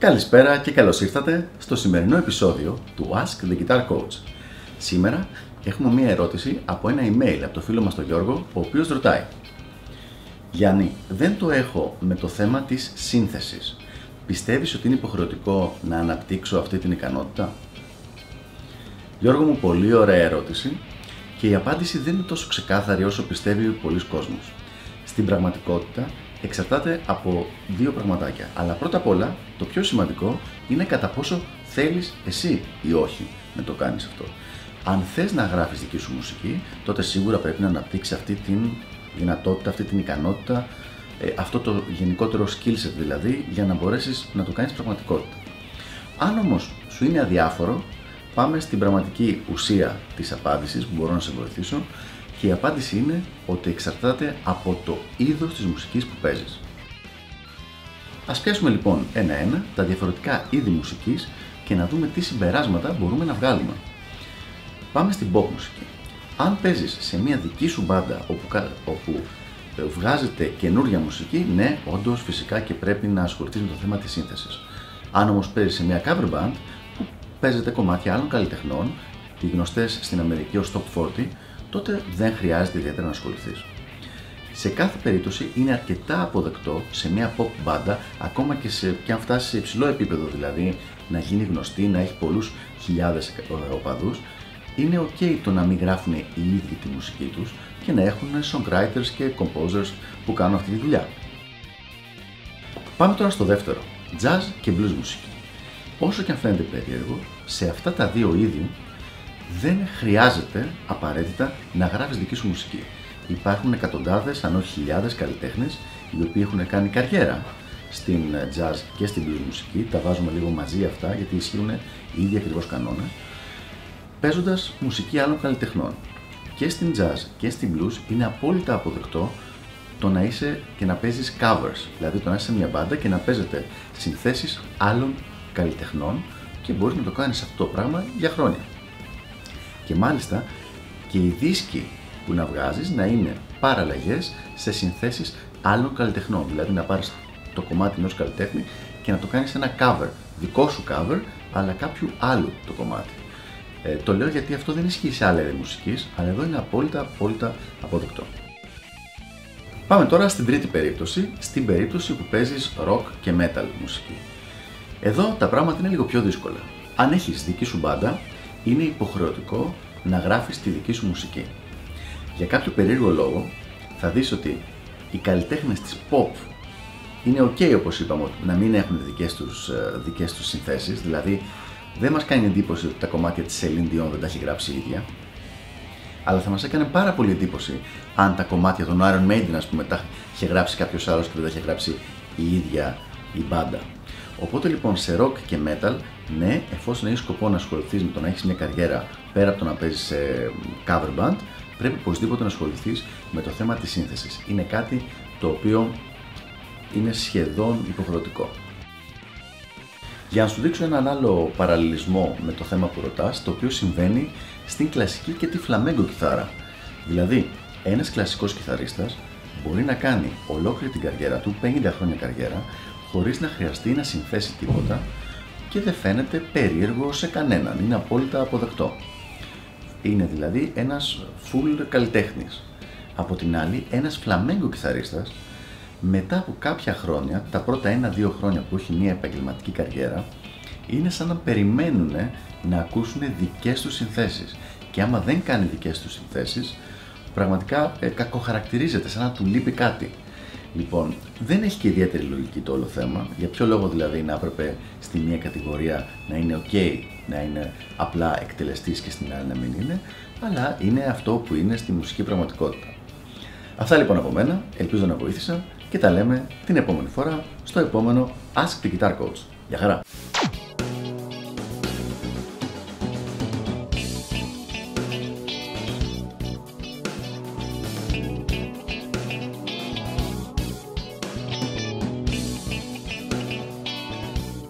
Καλησπέρα και καλώς ήρθατε στο σημερινό επεισόδιο του Ask the Guitar Coach. Σήμερα έχουμε μία ερώτηση από ένα email από το φίλο μας τον Γιώργο, ο οποίος ρωτάει Γιάννη, δεν το έχω με το θέμα της σύνθεσης. Πιστεύεις ότι είναι υποχρεωτικό να αναπτύξω αυτή την ικανότητα; Γιώργο μου, πολύ ωραία ερώτηση και η απάντηση δεν είναι τόσο ξεκάθαρη όσο πιστεύει πολλοί κόσμος. Στην πραγματικότητα εξαρτάται από δύο πραγματάκια. Αλλά πρώτα απ' όλα, το πιο σημαντικό είναι κατά πόσο θέλεις εσύ ή όχι να το κάνεις αυτό. Αν θες να γράφεις δική σου μουσική, τότε σίγουρα πρέπει να αναπτύξεις αυτή την δυνατότητα, αυτή την ικανότητα, ε, αυτό το γενικότερο skill set δηλαδή, για να μπορέσεις να το κάνεις πραγματικότητα. Αν όμως σου είναι αδιάφορο, πάμε στην πραγματική ουσία της απάντησης που μπορώ να σε βοηθήσω και η απάντηση είναι ότι εξαρτάται από το είδος της μουσικής που παίζεις. Ας πιάσουμε λοιπόν ένα-ένα τα διαφορετικά είδη μουσικής και να δούμε τι συμπεράσματα μπορούμε να βγάλουμε. Πάμε στην pop μουσική. Αν παίζεις σε μια δική σου μπάντα όπου, όπου ε, βγάζετε καινούρια μουσική, ναι, όντως φυσικά και πρέπει να ασχοληθείς με το θέμα της σύνθεσης. Αν όμως παίζεις σε μια cover band που παίζετε κομμάτια άλλων καλλιτεχνών, οι γνωστές στην Αμερική ως Top 40, τότε δεν χρειάζεται ιδιαίτερα να ασχοληθείς. Σε κάθε περίπτωση είναι αρκετά αποδεκτό σε μια pop μπάντα, ακόμα και, σε, και αν φτάσει σε υψηλό επίπεδο, δηλαδή να γίνει γνωστή, να έχει πολλούς χιλιάδες οπαδούς, είναι ok το να μην γράφουν οι ίδιοι τη μουσική τους και να έχουν songwriters και composers που κάνουν αυτή τη δουλειά. Πάμε τώρα στο δεύτερο, jazz και blues μουσική. Όσο και αν φαίνεται περίεργο, σε αυτά τα δύο είδη δεν χρειάζεται απαραίτητα να γράφεις δική σου μουσική. Υπάρχουν εκατοντάδες, αν όχι χιλιάδες καλλιτέχνες, οι οποίοι έχουν κάνει καριέρα στην jazz και στην blues μουσική, τα βάζουμε λίγο μαζί αυτά γιατί ισχύουν οι ίδιοι ακριβώς κανόνες, παίζοντας μουσική άλλων καλλιτεχνών. Και στην jazz και στην blues είναι απόλυτα αποδεκτό το να είσαι και να παίζεις covers, δηλαδή το να είσαι σε μια μπάντα και να παίζετε συνθέσεις άλλων καλλιτεχνών και μπορείς να το κάνεις αυτό το πράγμα για χρόνια και μάλιστα και οι δίσκοι που να βγάζεις να είναι παραλλαγές σε συνθέσεις άλλων καλλιτεχνών. Δηλαδή να πάρεις το κομμάτι ενός καλλιτέχνη και να το κάνεις ένα cover, δικό σου cover, αλλά κάποιου άλλου το κομμάτι. Ε, το λέω γιατί αυτό δεν ισχύει σε άλλα είδη μουσικής, αλλά εδώ είναι απόλυτα, απόλυτα αποδεκτό. Πάμε τώρα στην τρίτη περίπτωση, στην περίπτωση που παίζεις rock και metal μουσική. Εδώ τα πράγματα είναι λίγο πιο δύσκολα. Αν έχεις δική σου μπάντα, είναι υποχρεωτικό να γράφεις τη δική σου μουσική. Για κάποιο περίεργο λόγο θα δεις ότι οι καλλιτέχνες της pop είναι ok όπως είπαμε να μην έχουν δικές τους, ε, δικές τους συνθέσεις, δηλαδή δεν μας κάνει εντύπωση ότι τα κομμάτια της Celine Dion δεν τα έχει γράψει η ίδια, αλλά θα μας έκανε πάρα πολύ εντύπωση αν τα κομμάτια των Iron Maiden ας πούμε τα είχε γράψει κάποιος άλλος και δεν τα είχε γράψει η ίδια η μπάντα. Οπότε λοιπόν σε rock και metal, ναι, εφόσον έχεις σκοπό να ασχοληθείς με το να έχεις μια καριέρα πέρα από το να παίζεις σε cover band, πρέπει οπωσδήποτε να ασχοληθείς με το θέμα της σύνθεσης. Είναι κάτι το οποίο είναι σχεδόν υποχρεωτικό. Για να σου δείξω έναν άλλο παραλληλισμό με το θέμα που ρωτάς, το οποίο συμβαίνει στην κλασική και τη φλαμέγκο κιθάρα. Δηλαδή, ένας κλασικός κιθαρίστας μπορεί να κάνει ολόκληρη την καριέρα του, 50 χρόνια καριέρα, χωρίς να χρειαστεί να συνθέσει τίποτα και δεν φαίνεται περίεργο σε κανέναν, είναι απόλυτα αποδεκτό. Είναι δηλαδή ένας full καλλιτέχνης. Από την άλλη, ένας φλαμέγκο κιθαρίστας, μετά από κάποια χρόνια, τα πρώτα ένα-δύο χρόνια που έχει μια επαγγελματική καριέρα, είναι σαν να περιμένουν να ακούσουν δικές τους συνθέσεις. Και άμα δεν κάνει δικές τους συνθέσεις, πραγματικά ε, κακοχαρακτηρίζεται, σαν να του λείπει κάτι. Λοιπόν, δεν έχει και ιδιαίτερη λογική το όλο θέμα. Για ποιο λόγο δηλαδή να έπρεπε στη μία κατηγορία να είναι ok, να είναι απλά εκτελεστής και στην άλλη να μην είναι, αλλά είναι αυτό που είναι στη μουσική πραγματικότητα. Αυτά λοιπόν από μένα, ελπίζω να βοήθησα και τα λέμε την επόμενη φορά στο επόμενο Ask the Guitar Coach. Γεια χαρά!